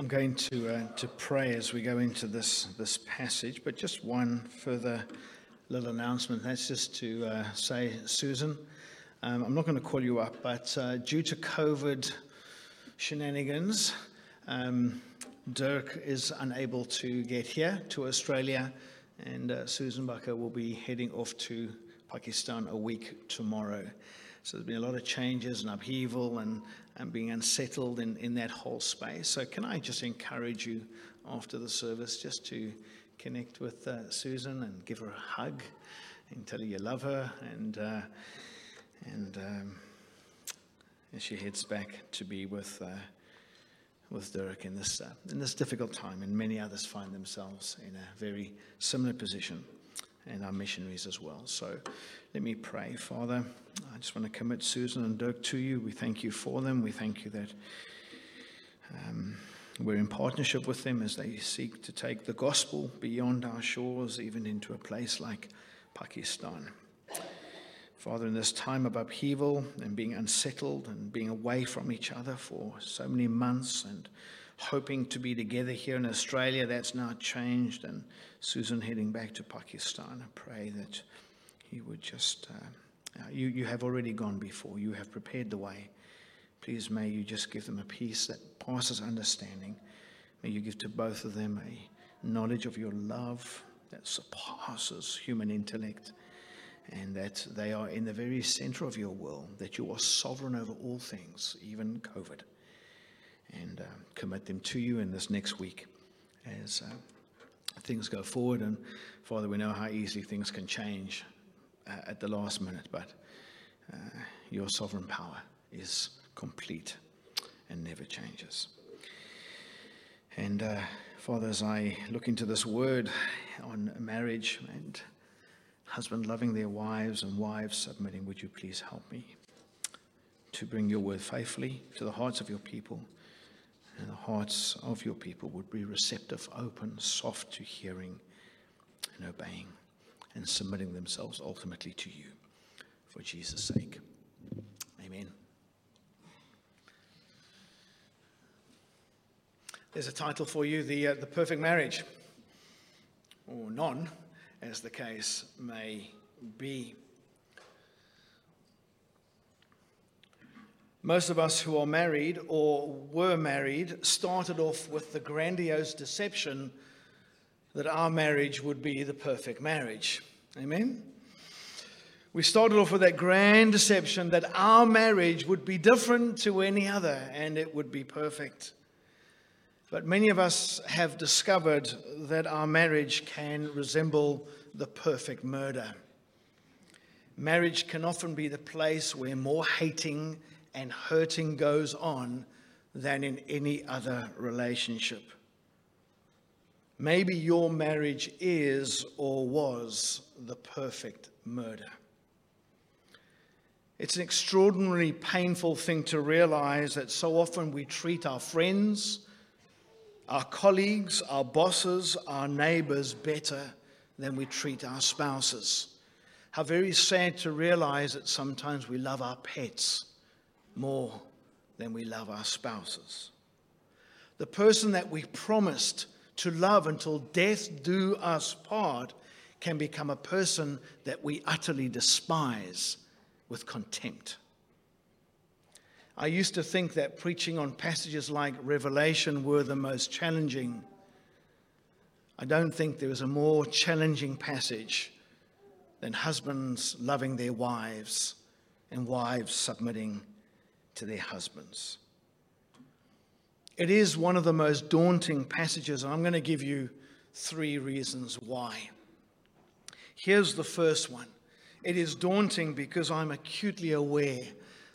I'm going to, uh, to pray as we go into this, this passage, but just one further little announcement. That's just to uh, say, Susan, um, I'm not going to call you up, but uh, due to COVID shenanigans, um, Dirk is unable to get here to Australia, and uh, Susan Bucker will be heading off to Pakistan a week tomorrow. So there's been a lot of changes and upheaval and, and being unsettled in, in that whole space. So, can I just encourage you after the service just to connect with uh, Susan and give her a hug and tell her you love her and, uh, and um, as she heads back to be with, uh, with Dirk in this, uh, in this difficult time, and many others find themselves in a very similar position and our missionaries as well. So let me pray. Father, I just want to commit Susan and Dirk to you. We thank you for them. We thank you that um, we're in partnership with them as they seek to take the gospel beyond our shores, even into a place like Pakistan. Father, in this time of upheaval and being unsettled and being away from each other for so many months and hoping to be together here in Australia. That's now changed. And Susan heading back to Pakistan. I pray that you would just, uh, you, you have already gone before, you have prepared the way. Please may you just give them a peace that passes understanding. May you give to both of them a knowledge of your love that surpasses human intellect and that they are in the very center of your will, that you are sovereign over all things, even COVID and uh, commit them to you in this next week as uh, things go forward. And Father, we know how easily things can change uh, at the last minute, but uh, your sovereign power is complete and never changes. And uh, Father, as I look into this word on marriage and husband loving their wives and wives submitting, would you please help me to bring your word faithfully to the hearts of your people? And the hearts of your people would be receptive, open, soft to hearing and obeying and submitting themselves ultimately to you for Jesus' sake. Amen. There's a title for you The, uh, the Perfect Marriage, or none, as the case may be. Most of us who are married or were married started off with the grandiose deception that our marriage would be the perfect marriage. Amen? We started off with that grand deception that our marriage would be different to any other and it would be perfect. But many of us have discovered that our marriage can resemble the perfect murder. Marriage can often be the place where more hating and hurting goes on than in any other relationship. Maybe your marriage is or was the perfect murder. It's an extraordinarily painful thing to realize that so often we treat our friends, our colleagues, our bosses, our neighbors better than we treat our spouses. How very sad to realize that sometimes we love our pets more than we love our spouses. The person that we promised to love until death do us part can become a person that we utterly despise with contempt. I used to think that preaching on passages like Revelation were the most challenging. I don't think there is a more challenging passage than husbands loving their wives and wives submitting to their husbands. It is one of the most daunting passages, and I'm going to give you three reasons why. Here's the first one it is daunting because I'm acutely aware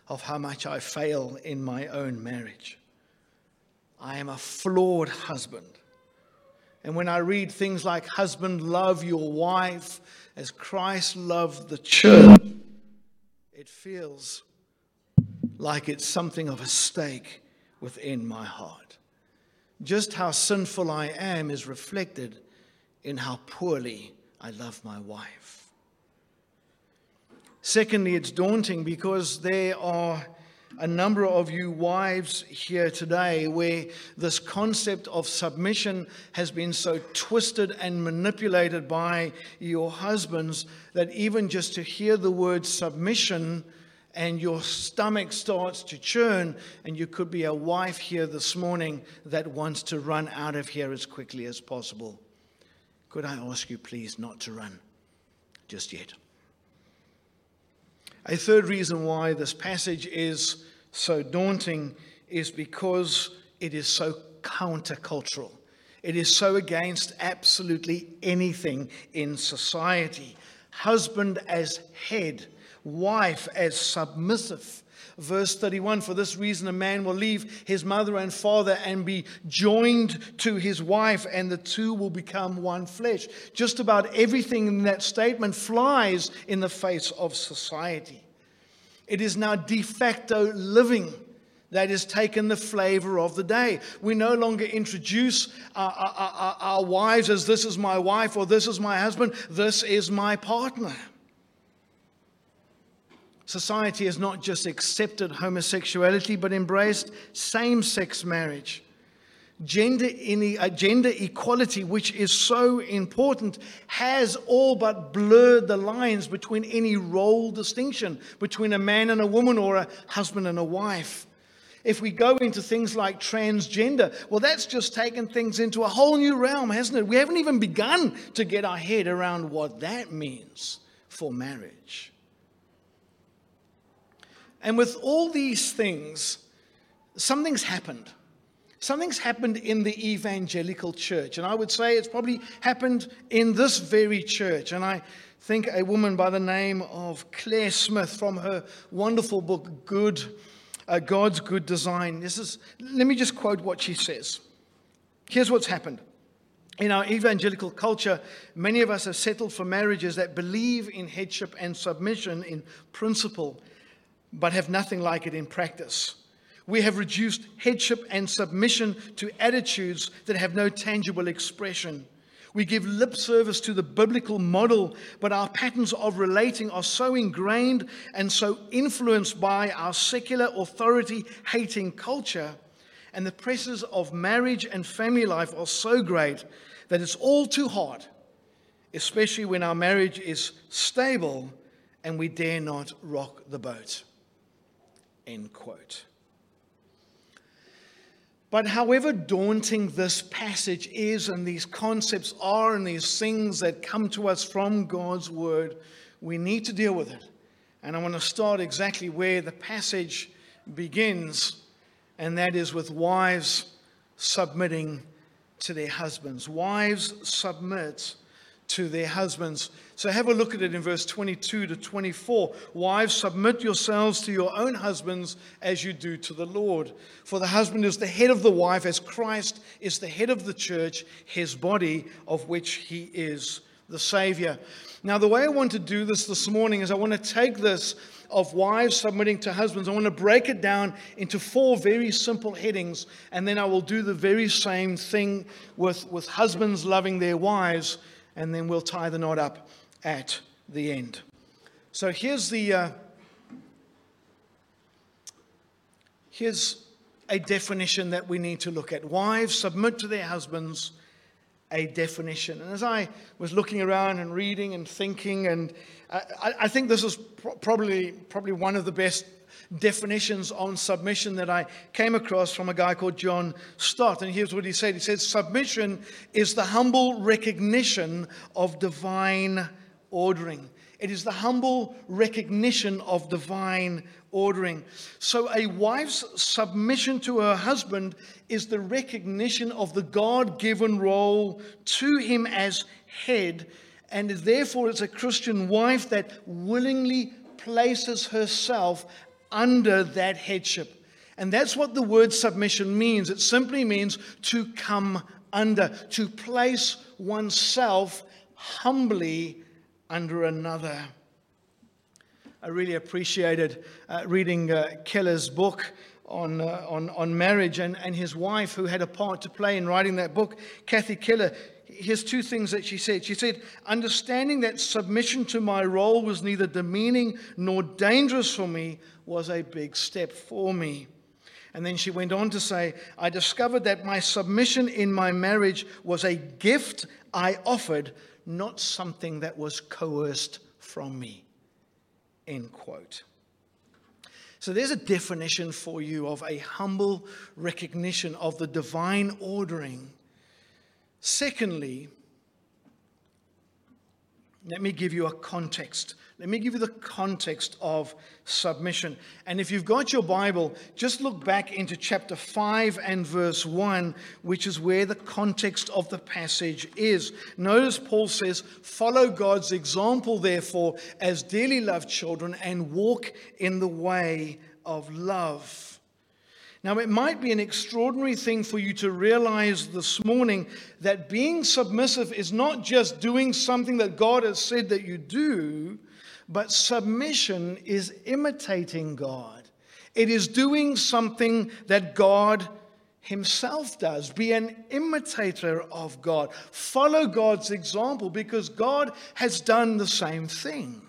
of how much I fail in my own marriage. I am a flawed husband. And when I read things like, Husband, love your wife as Christ loved the church, it feels like it's something of a stake within my heart. Just how sinful I am is reflected in how poorly I love my wife. Secondly, it's daunting because there are a number of you wives here today where this concept of submission has been so twisted and manipulated by your husbands that even just to hear the word submission and your stomach starts to churn, and you could be a wife here this morning that wants to run out of here as quickly as possible. Could I ask you, please, not to run just yet? A third reason why this passage is so daunting is because it is so countercultural. It is so against absolutely anything in society. Husband as head wife as submissive. Verse 31 For this reason, a man will leave his mother and father and be joined to his wife, and the two will become one flesh. Just about everything in that statement flies in the face of society. It is now de facto living that has taken the flavor of the day. We no longer introduce our, our, our, our, wives as this is my wife or this is my husband, this is my partner. Society has not just accepted homosexuality, but embraced same sex marriage. Gender, uh, gender equality, which is so important, has all but blurred the lines between any role distinction between a man and a woman or a husband and a wife. If we go into things like transgender, well, that's just taken things into a whole new realm, hasn't it? We haven't even begun to get our head around what that means for marriage. And with all these things, something's happened. Something's happened in the evangelical church. And I would say it's probably happened in this very church. And I think a woman by the name of Claire Smith from her wonderful book, Good, uh, God's Good Design. This is, let me just quote what she says. Here's what's happened. In our evangelical culture, many of us have settled for marriages that believe in headship and submission in principle but have nothing like it in practice. We have reduced headship and submission to attitudes that have no tangible expression. We give lip service to the biblical model, but our patterns of relating are so ingrained and so influenced by our secular authority hating culture, and the pressures of marriage and family life are so great that it's all too hard, especially when our marriage is stable and we dare not rock the boat. End quote. But however daunting this passage is, and these concepts are, and these things that come to us from God's word, we need to deal with it. And I want to start exactly where the passage begins, and that is with wives submitting to their husbands. Wives submit to their husbands. So have a look at it in verse 22 to 24. Wives, submit yourselves to your own husbands as you do to the Lord. For the husband is the head of the wife, as Christ is the head of the church, his body, of which he is the Savior. Now, the way I want to do this this morning is I want to take this of wives submitting to husbands. I want to break it down into four very simple headings, and then I will do the very same thing with, with husbands loving their wives and then we'll tie the knot up at the end. So here's the uh, here's a definition that we need to look at. Wives submit to their husbands. A definition. And as I was looking around and reading and thinking, and I, I think this is probably probably one of the best definitions on submission that I came across from a guy called John Stott. And here's what he said He says, Submission is the humble recognition of divine ordering. It is the humble recognition of divine ordering. So, a wife's submission to her husband is the recognition of the God given role to him as head. And therefore, it's a Christian wife that willingly places herself under that headship. And that's what the word submission means. It simply means to come under, to place oneself humbly under another. I really appreciated uh, reading uh, Keller's book on, uh, on, on marriage and, and his wife, who had a part to play in writing that book, Kathy Keller here's two things that she said. She said, understanding that submission to my role was neither demeaning nor dangerous for me was a big step for me. And then she went on to say, I discovered that my submission in my marriage was a gift I offered, not something that was coerced from me. End quote. So there's a definition for you of a humble recognition of the divine ordering. Secondly, let me give you a context let me give you the context of submission. And if you've got your Bible, just look back into chapter 5 and verse 1, which is where the context of the passage is. Notice Paul says, Follow God's example, therefore, as dearly loved children, and walk in the way of love. Now, it might be an extraordinary thing for you to realize this morning that being submissive is not just doing something that God has said that you do, but submission is imitating God. It is doing something that God Himself does. Be an imitator of God. Follow God's example because God has done the same thing.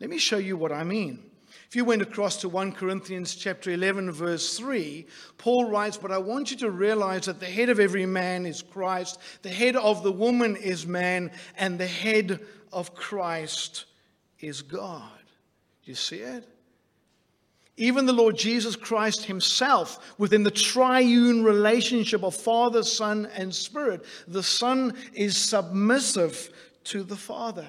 Let me show you what I mean. If you went across to 1 Corinthians chapter 11 verse 3, Paul writes, "But I want you to realize that the head of every man is Christ, the head of the woman is man, and the head of Christ is God. You see it? Even the Lord Jesus Christ Himself, within the triune relationship of Father, Son, and Spirit, the Son is submissive to the Father.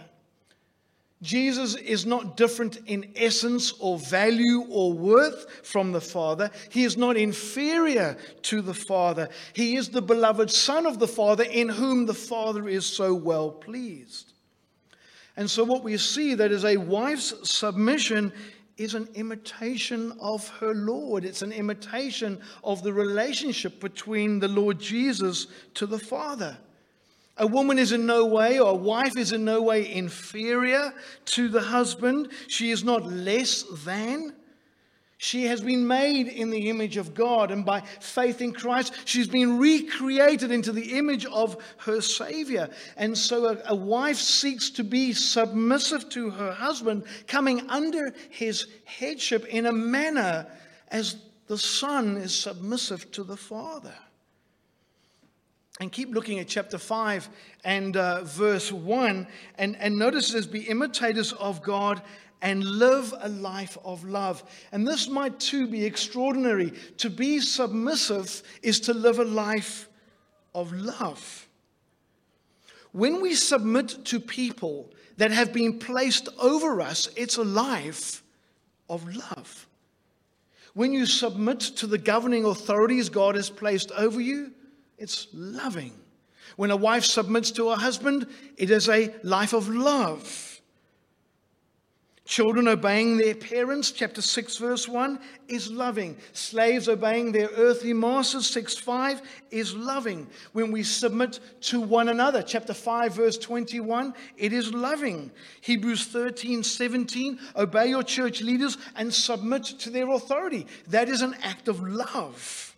Jesus is not different in essence or value or worth from the Father. He is not inferior to the Father. He is the beloved Son of the Father in whom the Father is so well pleased. And so, what we see that is a wife's submission is an imitation of her Lord. It's an imitation of the relationship between the Lord Jesus to the Father. A woman is in no way, or a wife is in no way inferior to the husband. She is not less than. She has been made in the image of God, and by faith in Christ, she's been recreated into the image of her Savior. And so a, a, wife seeks to be submissive to her husband, coming under his headship in a manner as the Son is submissive to the Father. And keep looking at chapter 5 and uh, verse 1, and, and notice this be imitators of God and live a life of love. And this might too be extraordinary. To be submissive is to live a life of love. When we submit to people that have been placed over us, it's a life of love. When you submit to the governing authorities God has placed over you, it's loving. When a wife submits to her husband, it is a life of love. Children obeying their parents, chapter 6, verse 1, is loving. Slaves obeying their earthly masters, 6 5, is loving. When we submit to one another, chapter 5, verse 21, it is loving. Hebrews 13 17, obey your church leaders and submit to their authority. That is an act of love.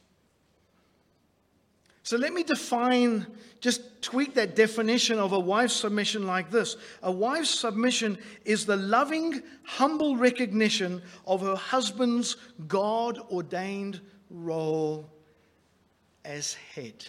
So let me define, just tweak that definition of a wife's submission like this. A wife's submission is the loving, humble recognition of her husband's God ordained role as head.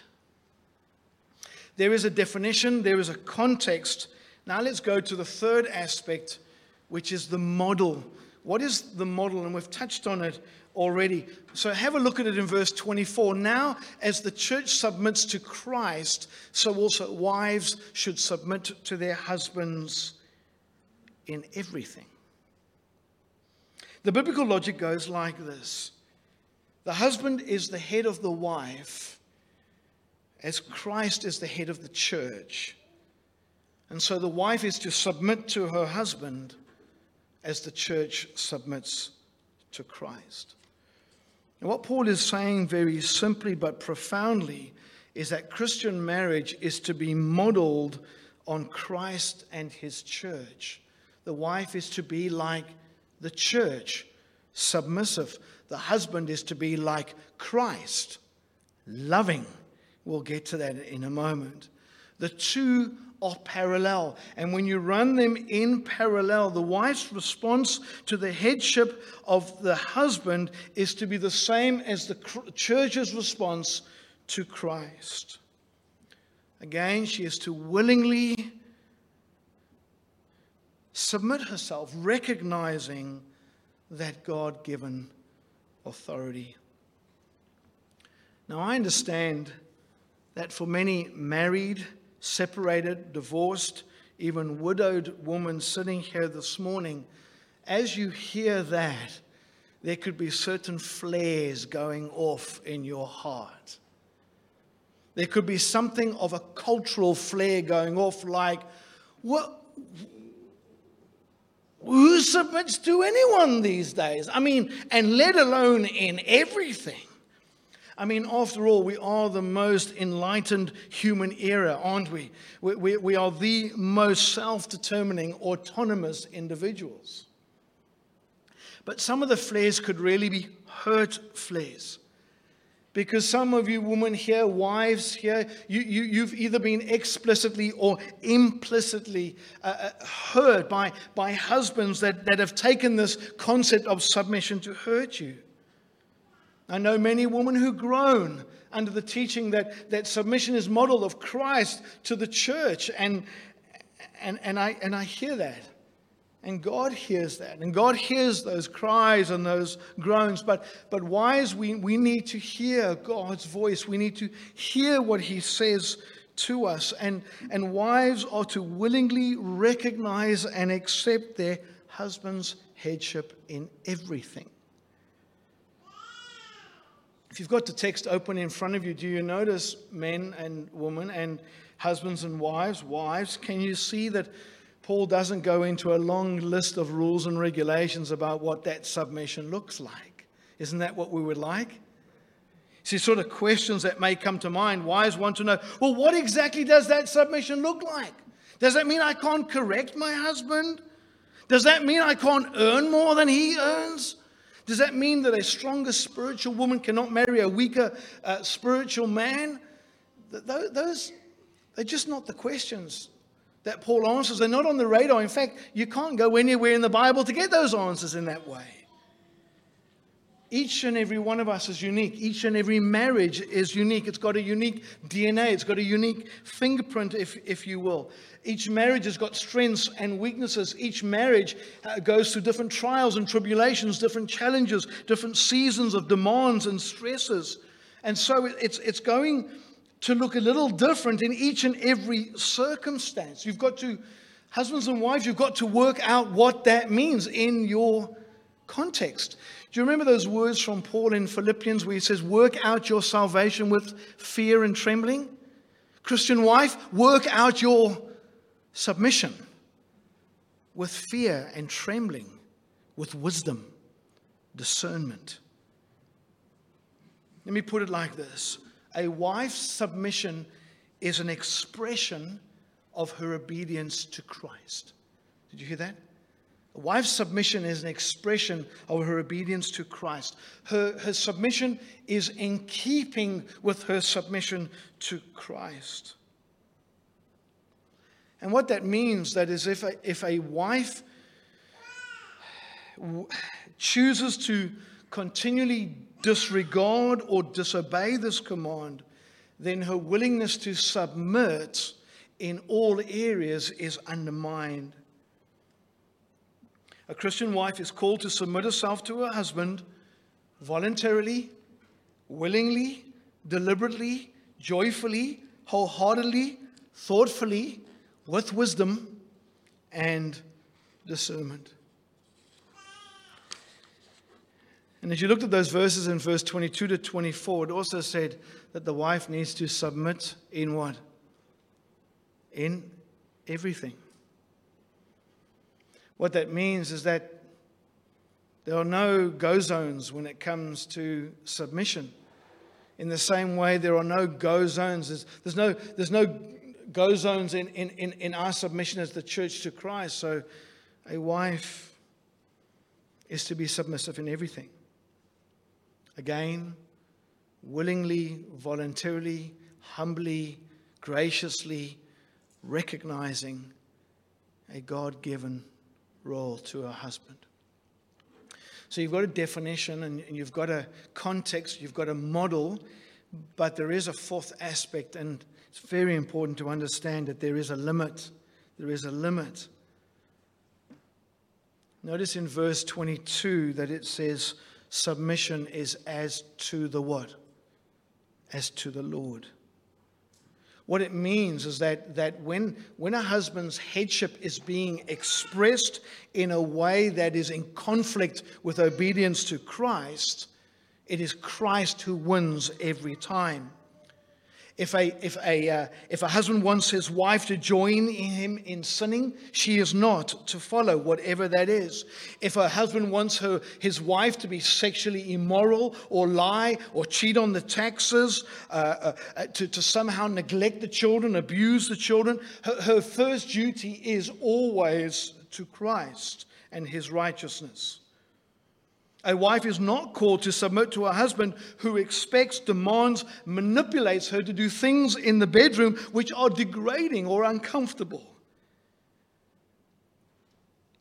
There is a definition, there is a context. Now let's go to the third aspect, which is the model. What is the model? And we've touched on it already. So have a look at it in verse 24. Now, as the church submits to Christ, so also wives should submit to their husbands in everything. The biblical logic goes like this The husband is the head of the wife, as Christ is the head of the church. And so the wife is to submit to her husband as the church submits to Christ. And what Paul is saying very simply but profoundly is that Christian marriage is to be modeled on Christ and his church. The wife is to be like the church, submissive. The husband is to be like Christ, loving. We'll get to that in a moment. The two are parallel. And when you run them in parallel, the wife's response to the headship of the husband is to be the same as the church's response to Christ. Again, she is to willingly submit herself, recognizing that God given authority. Now, I understand that for many married, separated, divorced, even widowed women sitting here this morning, as you hear that, there could be certain flares going off in your heart. There could be something of a cultural flare going off, like, what? Who submits to anyone these days? I mean, and let alone in everything. I mean, after all, we are the most enlightened human era, aren't we? We, we, we are the most self determining, autonomous individuals. But some of the flares could really be hurt flares. Because some of you women here, wives here, you, you, you've either been explicitly or implicitly uh, uh, hurt by, by husbands that, that have taken this concept of submission to hurt you. I know many women who groan under the teaching that, that submission is model of Christ to the church. And, and, and, I, and I hear that. And God hears that. And God hears those cries and those groans. But, but wives, we, we need to hear God's voice. We need to hear what He says to us. And, and wives are to willingly recognize and accept their husband's headship in everything. If you've got the text open in front of you, do you notice men and women and husbands and wives? Wives, can you see that Paul doesn't go into a long list of rules and regulations about what that submission looks like? Isn't that what we would like? See, sort of questions that may come to mind. Wives want to know well, what exactly does that submission look like? Does that mean I can't correct my husband? Does that mean I can't earn more than he earns? Does that mean that a stronger spiritual woman cannot marry a weaker uh, spiritual man? Those, they're just not the questions that Paul answers. They're not on the radar. In fact, you can't go anywhere in the Bible to get those answers in that way. Each and every one of us is unique. Each and every marriage is unique. It's got a unique DNA. It's got a unique fingerprint, if, if you will. Each marriage has got strengths and weaknesses. Each marriage uh, goes through different trials and tribulations, different challenges, different seasons of demands and stresses. And so it's, it's going to look a little different in each and every circumstance. You've got to, husbands and wives, you've got to work out what that means in your context. Do you remember those words from Paul in Philippians where he says, Work out your salvation with fear and trembling? Christian wife, work out your submission with fear and trembling, with wisdom, discernment. Let me put it like this a wife's submission is an expression of her obedience to Christ. Did you hear that? A wife's submission is an expression of her obedience to Christ. Her, her submission is in keeping with her submission to Christ. And what that means that is if a, if a wife chooses to continually disregard or disobey this command, then her willingness to submit in all areas is undermined. A Christian wife is called to submit herself to her husband voluntarily, willingly, deliberately, joyfully, wholeheartedly, thoughtfully, with wisdom and discernment. And as you looked at those verses in verse 22 to 24, it also said that the wife needs to submit in what? In everything. What that means is that there are no go zones when it comes to submission. In the same way, there are no go zones. There's, there's no, there's no go zones in, in, in, in our submission as the church to Christ. So a wife is to be submissive in everything. Again, willingly, voluntarily, humbly, graciously, recognizing a God given role to a husband. So you've got a definition and you've got a context, you've got a model, but there is a fourth aspect, and it's very important to understand that there is a limit. There is a limit. Notice in verse 22 that it says, submission is as to the what? As to the Lord. What it means is that, that when, when a husband's headship is being expressed in a way that is in conflict with obedience to Christ, it is Christ who wins every time. If a, if, a, uh, if a husband wants his wife to join him in sinning, she is not to follow, whatever that is. If a husband wants her, his wife to be sexually immoral or lie or cheat on the taxes, uh, uh, uh to, to somehow neglect the children, abuse the children, her, her first duty is always to Christ and his righteousness. A wife is not called to submit to a husband who expects, demands, manipulates her to do things in the bedroom which are degrading or uncomfortable.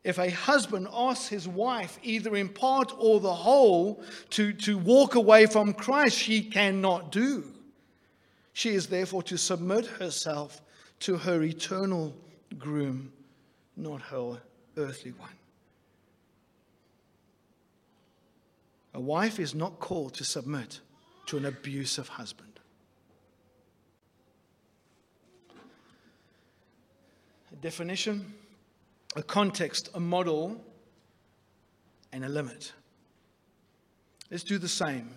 If a husband asks his wife, either in part or the whole, to, to walk away from Christ, she cannot do. She is therefore to submit herself to her eternal groom, not her earthly one. A wife is not called to submit to an abusive husband. A definition, a context, a model, and a limit. Let's do the same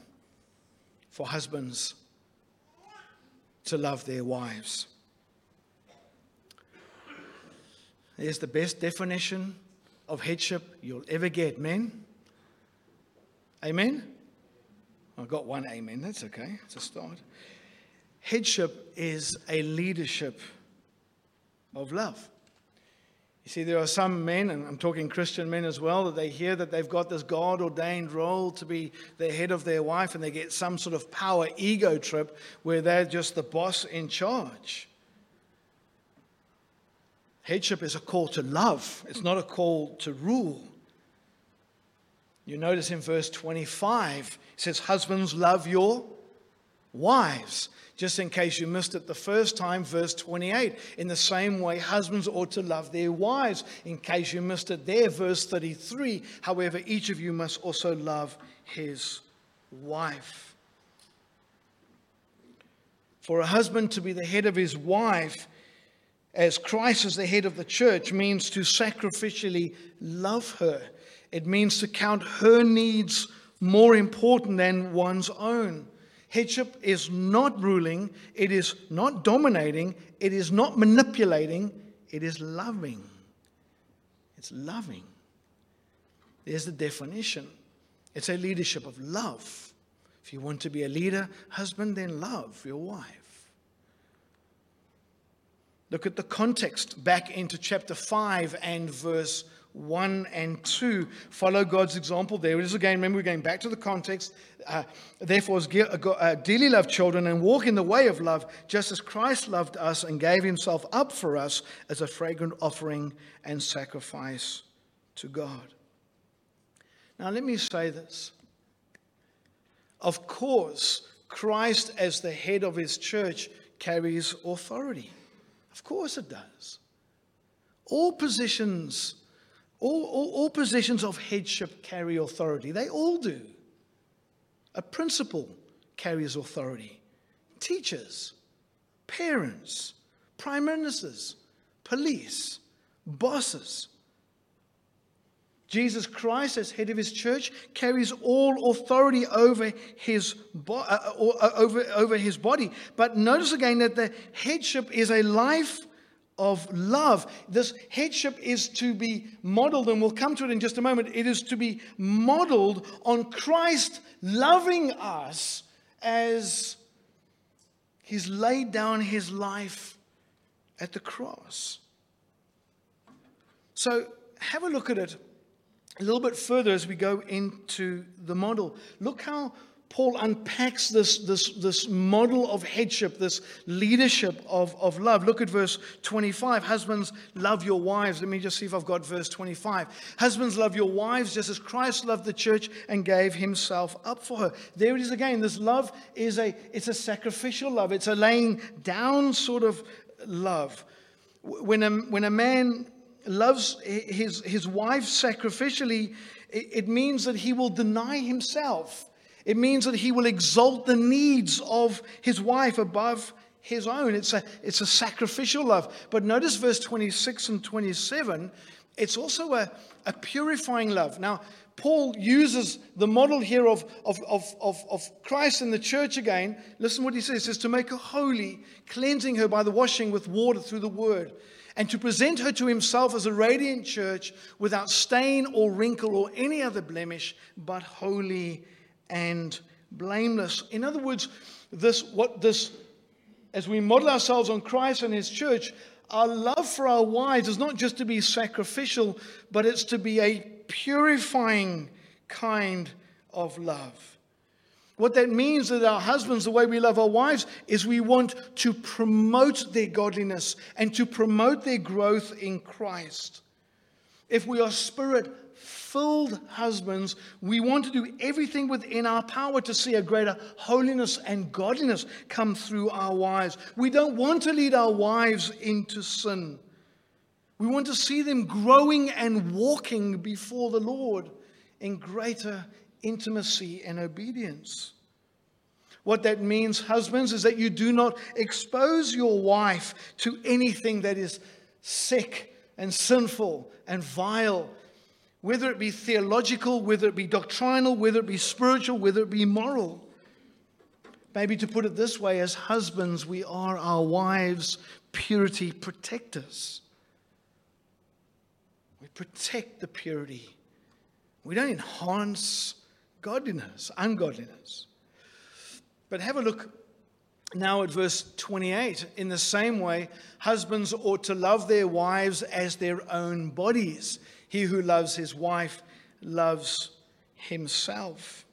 for husbands to love their wives. There's the best definition of headship you'll ever get, men. Amen? I got one amen. That's okay. It's a start. Headship is a leadership of love. You see, there are some men, and I'm talking Christian men as well, that they hear that they've got this God ordained role to be the head of their wife, and they get some sort of power ego trip where they're just the boss in charge. Headship is a call to love, it's not a call to rule. You notice in verse 25, it says, Husbands, love your wives. Just in case you missed it the first time, verse 28. In the same way, husbands ought to love their wives. In case you missed it there, verse 33. However, each of you must also love his wife. For a husband to be the head of his wife, as Christ is the head of the church, means to sacrificially love her it means to count her needs more important than one's own. Headship is not ruling, it is not dominating, it is not manipulating, it is loving. It's loving. There's the definition it's a leadership of love. If you want to be a leader, husband, then love your wife. Look at the context back into chapter 5 and verse 1 and 2 follow God's example. There it is again. Remember, we're going back to the context. Uh, Therefore, uh, uh, dearly loved children and walk in the way of love, just as Christ loved us and gave himself up for us as a fragrant offering and sacrifice to God. Now, let me say this. Of course, Christ, as the head of his church, carries authority. Of course, it does. All positions all, all, all positions of headship carry authority. They all do. A principal carries authority. Teachers, parents, prime ministers, police, bosses. Jesus Christ, as head of his church, carries all authority over his, bo- uh, uh, over, over his body. But notice again that the headship is a life of love. This headship is to be modeled, and we'll come to it in just a moment. It is to be modeled on Christ loving us as He's laid down His life at the cross. So, have a look at it a little bit further as we go into the model. Look how Paul unpacks this, this, this model of headship, this leadership of, of love. Look at verse 25. Husbands, love your wives. Let me just see if I've got verse 25. Husbands, love your wives just as Christ loved the church and gave himself up for her. There it is again. This love is a, it's a sacrificial love, it's a laying down sort of love. When a, when a man loves his, his wife sacrificially, it, it means that he will deny himself it means that he will exalt the needs of his wife above his own. It's a, it's a sacrificial love. But notice verse 26 and 27, it's also a, a purifying love. Now, Paul uses the model here of, of, of, of, Christ and the church again. Listen what he says. He says, to make her holy, cleansing her by the washing with water through the word, and to present her to himself as a radiant church without stain or wrinkle or any other blemish, but holy and blameless. In other words, this what this as we model ourselves on Christ and his church, our love for our wives is not just to be sacrificial, but it's to be a purifying kind of love. What that means that our husbands, the way we love our wives, is we want to promote their godliness and to promote their growth in Christ. If we are spirit filled husbands, we want to do everything within our power to see a greater holiness and godliness come through our wives. We don't want to lead our wives into sin. We want to see them growing and walking before the Lord in greater intimacy and obedience. What that means, husbands, is that you do not expose your wife to anything that is sick and sinful and vile whether it be theological, whether it be doctrinal, whether it be spiritual, whether it be moral. Maybe to put it this way, as husbands, we are our wives' purity protectors. We protect the purity. We don't enhance godliness, ungodliness. But have a look now at verse 28. In the same way, husbands ought to love their wives as their own bodies. He who loves his wife loves himself.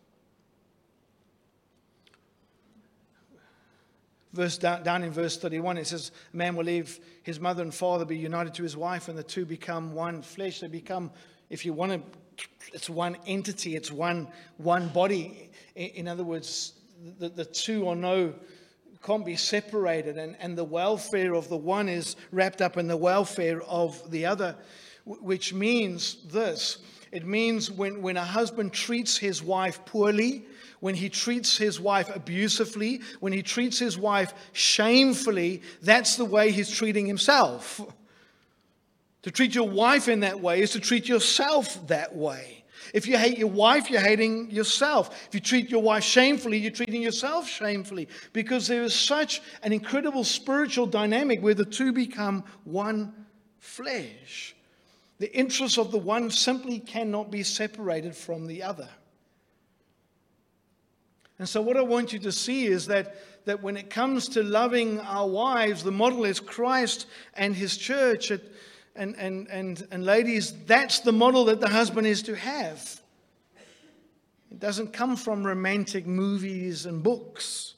Verse down, down in verse 31, it says, A man will leave his mother and father, be united to his wife, and the two become one flesh. They become, if you want to, it's one entity, it's one, one body. In, other words, the, the two are no can't be separated, and, and the welfare of the one is wrapped up in the welfare of the other which means this it means when, when a husband treats his wife poorly, when he treats his wife abusively, when he treats his wife shamefully, that's the way he's treating himself. To treat your wife in that way is to treat yourself that way. If you hate your wife, you're hating yourself. If you treat your wife shamefully, you're treating yourself shamefully because there is such an incredible spiritual dynamic where the two become one flesh. The interests of the one simply cannot be separated from the other. And so, what I want you to see is that, that when it comes to loving our wives, the model is Christ and his church. It, and, and, and, and, ladies, that's the model that the husband is to have. It doesn't come from romantic movies and books.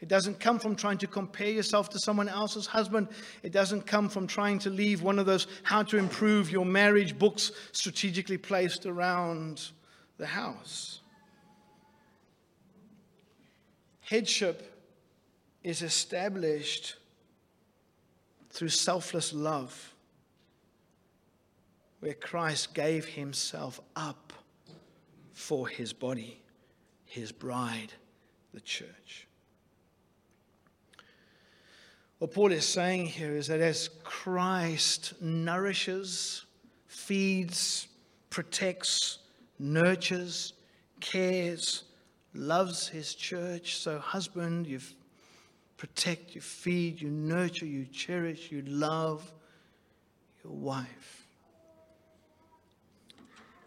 It doesn't come from trying to compare yourself to someone else's husband. It doesn't come from trying to leave one of those how to improve your marriage books strategically placed around the house. Headship is established through selfless love, where Christ gave himself up for his body, his bride, the church. What Paul is saying here is that as Christ nourishes, feeds, protects, nurtures, cares, loves his church, so husband, you protect, you feed, you nurture, you cherish, you love your wife.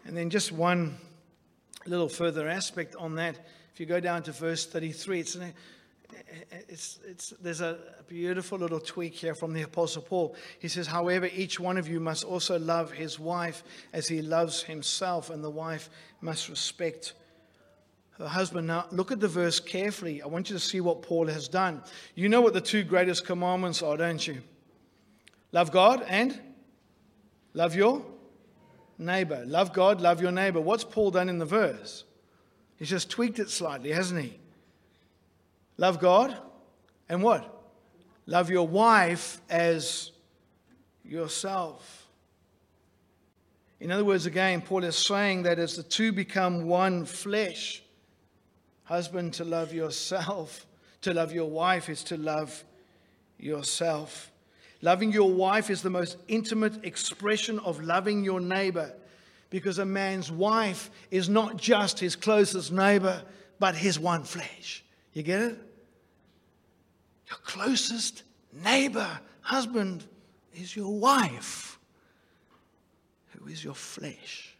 And then just one little further aspect on that. If you go down to verse 33, it's an it's, it's, there's a beautiful little tweak here from the Apostle Paul. He says, However, each one of you must also love his wife as he loves himself, and the wife must respect her husband. Now, look at the verse carefully. I want you to see what Paul has done. You know what the two greatest commandments are, don't you? Love God and love your neighbor. Love God, love your neighbor. What's Paul done in the verse? He's just tweaked it slightly, hasn't he? Love God and what? Love your wife as yourself. In other words, again, Paul is saying that as the two become one flesh, husband, to love yourself, to love your wife is to love yourself. Loving your wife is the most intimate expression of loving your neighbor because a man's wife is not just his closest neighbor, but his one flesh. You get it? Your closest neighbor, husband, is your wife, who is your flesh.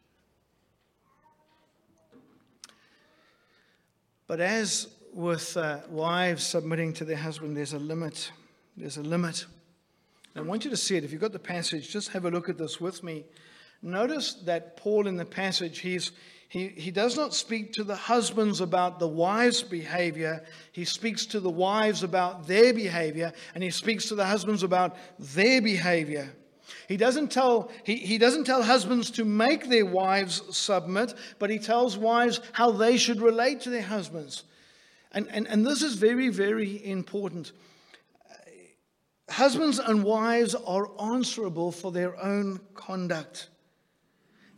But as with uh, wives submitting to their husband, there's a limit. There's a limit. I want you to see it. If you've got the passage, just have a look at this with me. Notice that Paul in the passage, he's, he, he does not speak to the husbands about the wives' behavior. He speaks to the wives about their behavior, and he speaks to the husbands about their behavior. He doesn't tell, he, he doesn't tell husbands to make their wives submit, but he tells wives how they should relate to their husbands. And, and, and this is very, very important. Husbands and wives are answerable for their own conduct.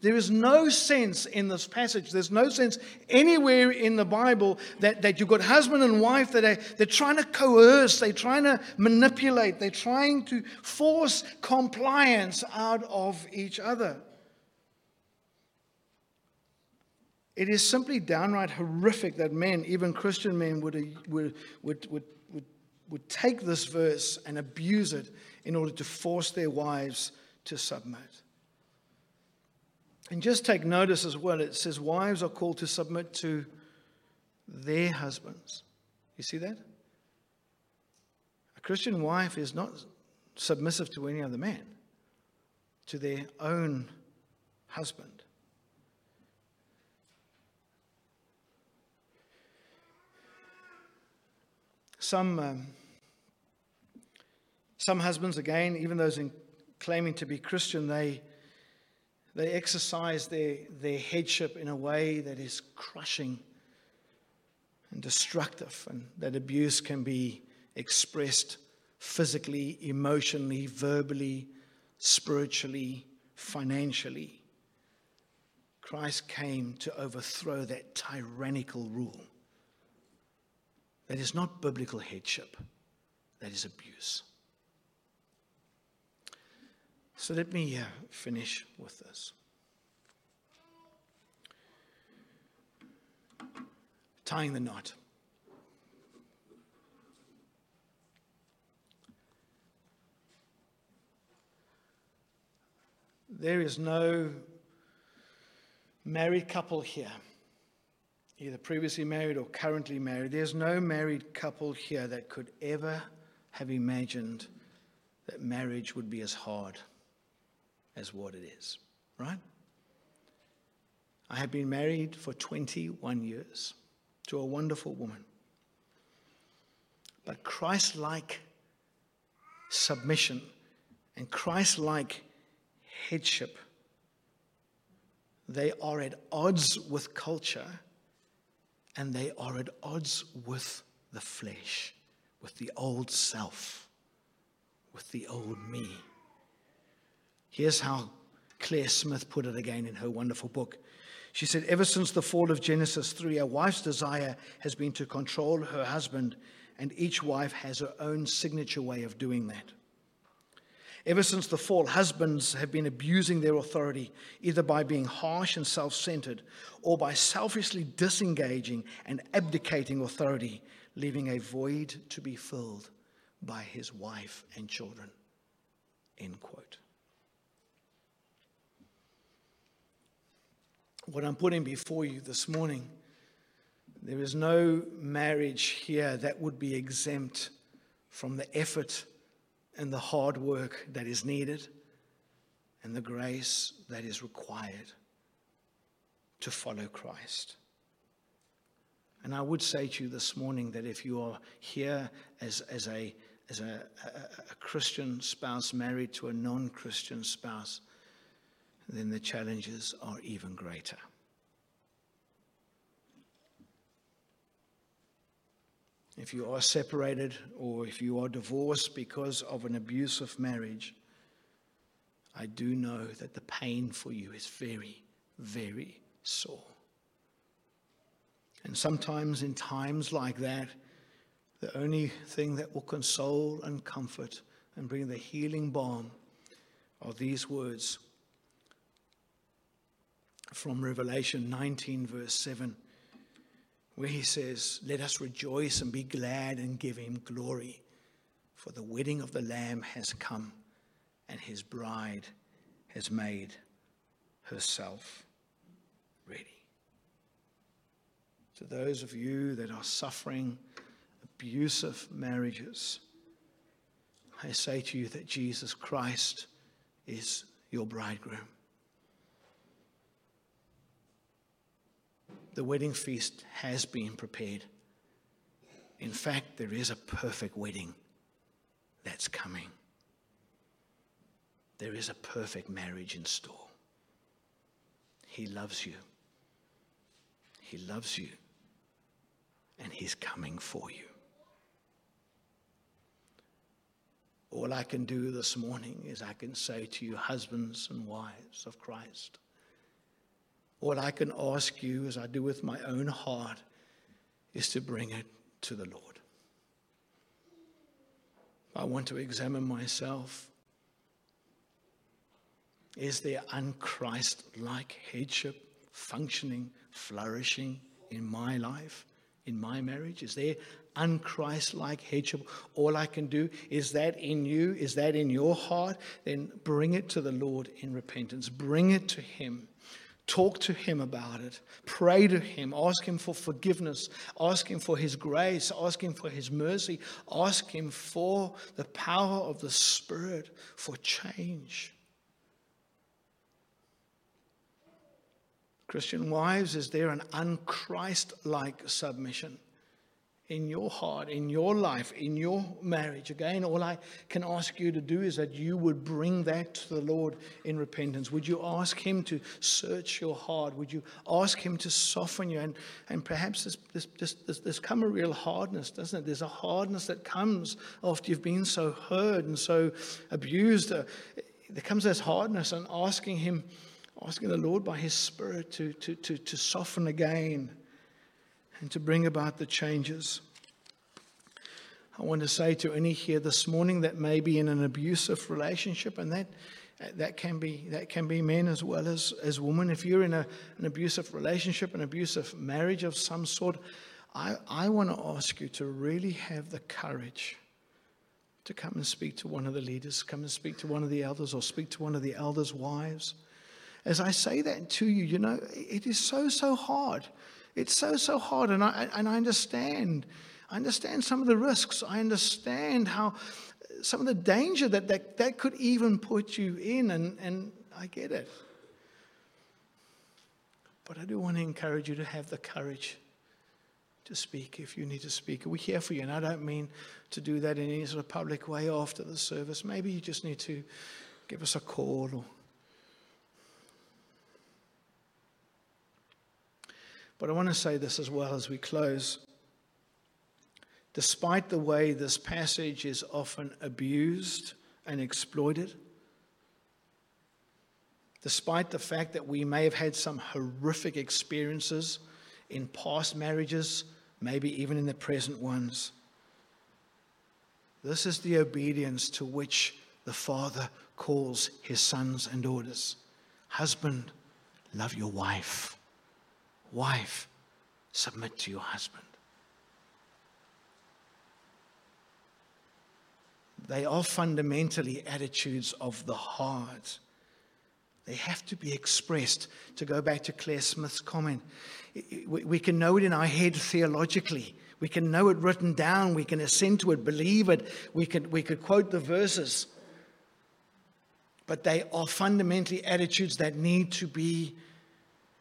There is no sense in this passage, there's no sense anywhere in the Bible that, that you've got husband and wife that are they're trying to coerce, they're trying to manipulate, they're trying to force compliance out of each other. It is simply downright horrific that men, even Christian men, would, would, would, would, would, would take this verse and abuse it in order to force their wives to submit. And just take notice as well, it says wives are called to submit to their husbands. You see that? A Christian wife is not submissive to any other man, to their own husband. Some, um, some husbands, again, even those in claiming to be Christian, they they exercise their, their headship in a way that is crushing and destructive, and that abuse can be expressed physically, emotionally, verbally, spiritually, financially. Christ came to overthrow that tyrannical rule. That is not biblical headship, that is abuse. So let me uh, finish with this. Tying the knot. There is no married couple here, either previously married or currently married. There's no married couple here that could ever have imagined that marriage would be as hard as what it is, right? I have been married for 21 years to a wonderful woman. But Christ like submission and Christ like headship, they are at odds with culture and they are at odds with the flesh, with the old self, with the old me. Here's how Claire Smith put it again in her wonderful book. She said, Ever since the fall of Genesis 3, a wife's desire has been to control her husband, and each wife has her own signature way of doing that. Ever since the fall, husbands have been abusing their authority, either by being harsh and self centered or by selfishly disengaging and abdicating authority, leaving a void to be filled by his wife and children. End quote. What I'm putting before you this morning, there is no marriage here that would be exempt from the effort and the hard work that is needed and the grace that is required to follow Christ. And I would say to you this morning that if you are here as, as, a, as a, a, a Christian spouse married to a non Christian spouse, then the challenges are even greater. If you are separated or if you are divorced because of an abusive marriage, I do know that the pain for you is very, very sore. And sometimes in times like that, the only thing that will console and comfort and bring the healing balm are these words from Revelation 19, verse 7 where he says, Let us rejoice and be glad and give him glory, for the wedding of the Lamb has come, and his bride has made herself ready. To those of you that are suffering abusive marriages, I say to you that Jesus Christ is your bridegroom. The wedding feast has been prepared. In fact, there is a perfect wedding that's coming. There is a perfect marriage in store. He loves you. He loves you. And He's coming for you. All I can do this morning is I can say to you, husbands and wives of Christ, what I can ask you, as I do with my own heart, is to bring it to the Lord. I want to examine myself. Is there unchrist like headship functioning, flourishing in my life, in my marriage? Is there unchrist like headship? All I can do is that in you, is that in your heart? Then bring it to the Lord in repentance, bring it to Him. Talk to him about it. Pray to him. Ask him for forgiveness. Ask him for his grace. Ask him for his mercy. Ask him for the power of the Spirit for change. Christian wives, is there an unchrist like submission? In your heart, in your life, in your marriage. Again, all I can ask you to do is that you would bring that to the Lord in repentance. Would you ask Him to search your heart? Would you ask Him to soften you? And, and perhaps there's, there's, there's, there's come a real hardness, doesn't it? There's a hardness that comes after you've been so hurt and so abused. Uh, there comes this hardness and asking Him, asking the Lord by His Spirit to, to, to, to soften again and to bring about the changes. I want to say to any here this morning that may be in an abusive relationship, and that that can be that can be men as well as, as women. If you're in a, an abusive relationship, an abusive marriage of some sort, I, I want to ask you to really have the courage to come and speak to one of the leaders, come and speak to one of the elders, or speak to one of the elders' wives. As I say that to you, you know, it is so, so hard it's so, so hard. And I, and I understand. I understand some of the risks. I understand how some of the danger that that, that could even put you in. And, and I get it. But I do want to encourage you to have the courage to speak if you need to speak. We're here for you. And I don't mean to do that in any sort of public way after the service. Maybe you just need to give us a call or But I want to say this as well as we close. Despite the way this passage is often abused and exploited, despite the fact that we may have had some horrific experiences in past marriages, maybe even in the present ones, this is the obedience to which the Father calls his sons and daughters. Husband, love your wife Wife, submit to your husband. They are fundamentally attitudes of the heart. They have to be expressed. To go back to Claire Smith's comment, we can know it in our head theologically. We can know it written down. We can assent to it, believe it. We could, we could quote the verses. But they are fundamentally attitudes that need to be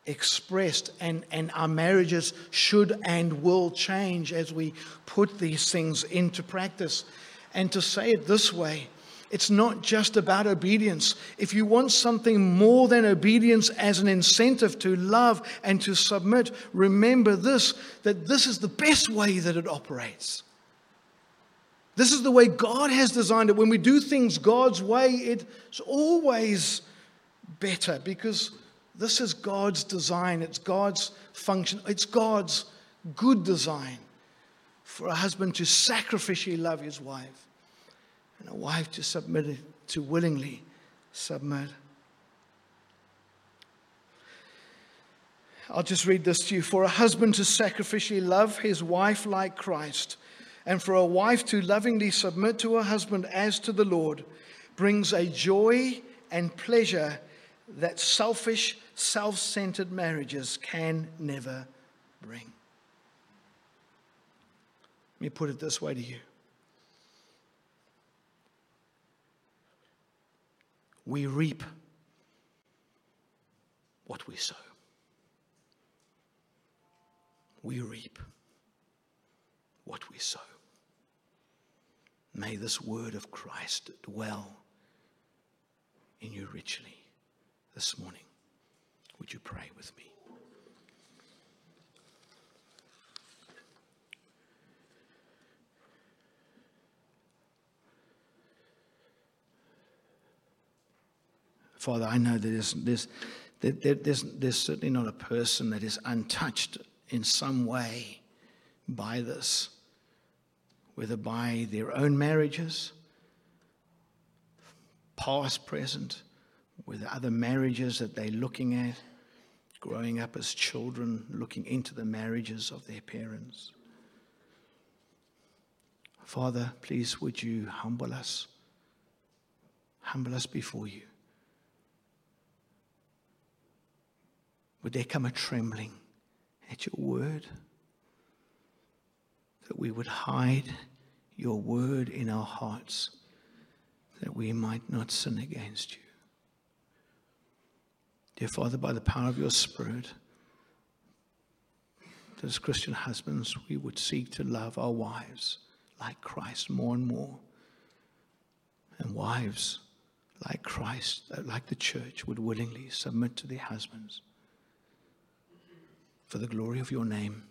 expressed, and, and our marriages should and will change as we put these things into practice. And to say it this way, it's not just about obedience. If you want something more than obedience as an incentive to love and to submit, remember this that this is the best way that it operates. This is the way God has designed it. When we do things God's way, it's always better because this is God's design, it's God's function, it's God's good design for a husband to sacrificially love his wife and a wife to submit, to willingly submit. I'll just read this to you. For a husband to sacrificially love his wife like Christ, and for a wife to lovingly submit to her husband as to the Lord, brings a joy and pleasure that selfish, self centered marriages can never bring. Let me put it this way to you we reap what we sow. We reap what we sow. May this word of Christ dwell in you richly this morning. Would you pray with me? Father, I know that there's, there's, there's, there's certainly not a person that is untouched in some way by this, whether by their own marriages, past, present, whether other marriages that they're looking at, growing up as children, looking into the marriages of their parents. Father, please would you humble us, humble us before you. Would there come a trembling at your word? That we would hide your word in our hearts, that we might not sin against you. Dear Father, by the power of your Spirit, that as Christian husbands, we would seek to love our wives like Christ more and more. And wives, like Christ, uh, like the church, would willingly submit to their husbands for the glory of your name,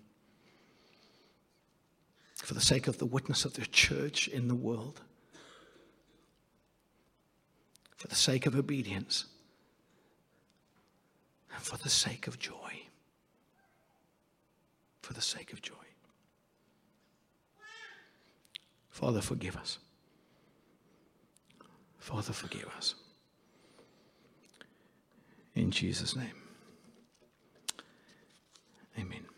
for the sake of the witness of the church in the world, for the sake of obedience, and for the sake of joy. For the sake of joy. Father, forgive us. Father, forgive us. In Jesus' name. Amen.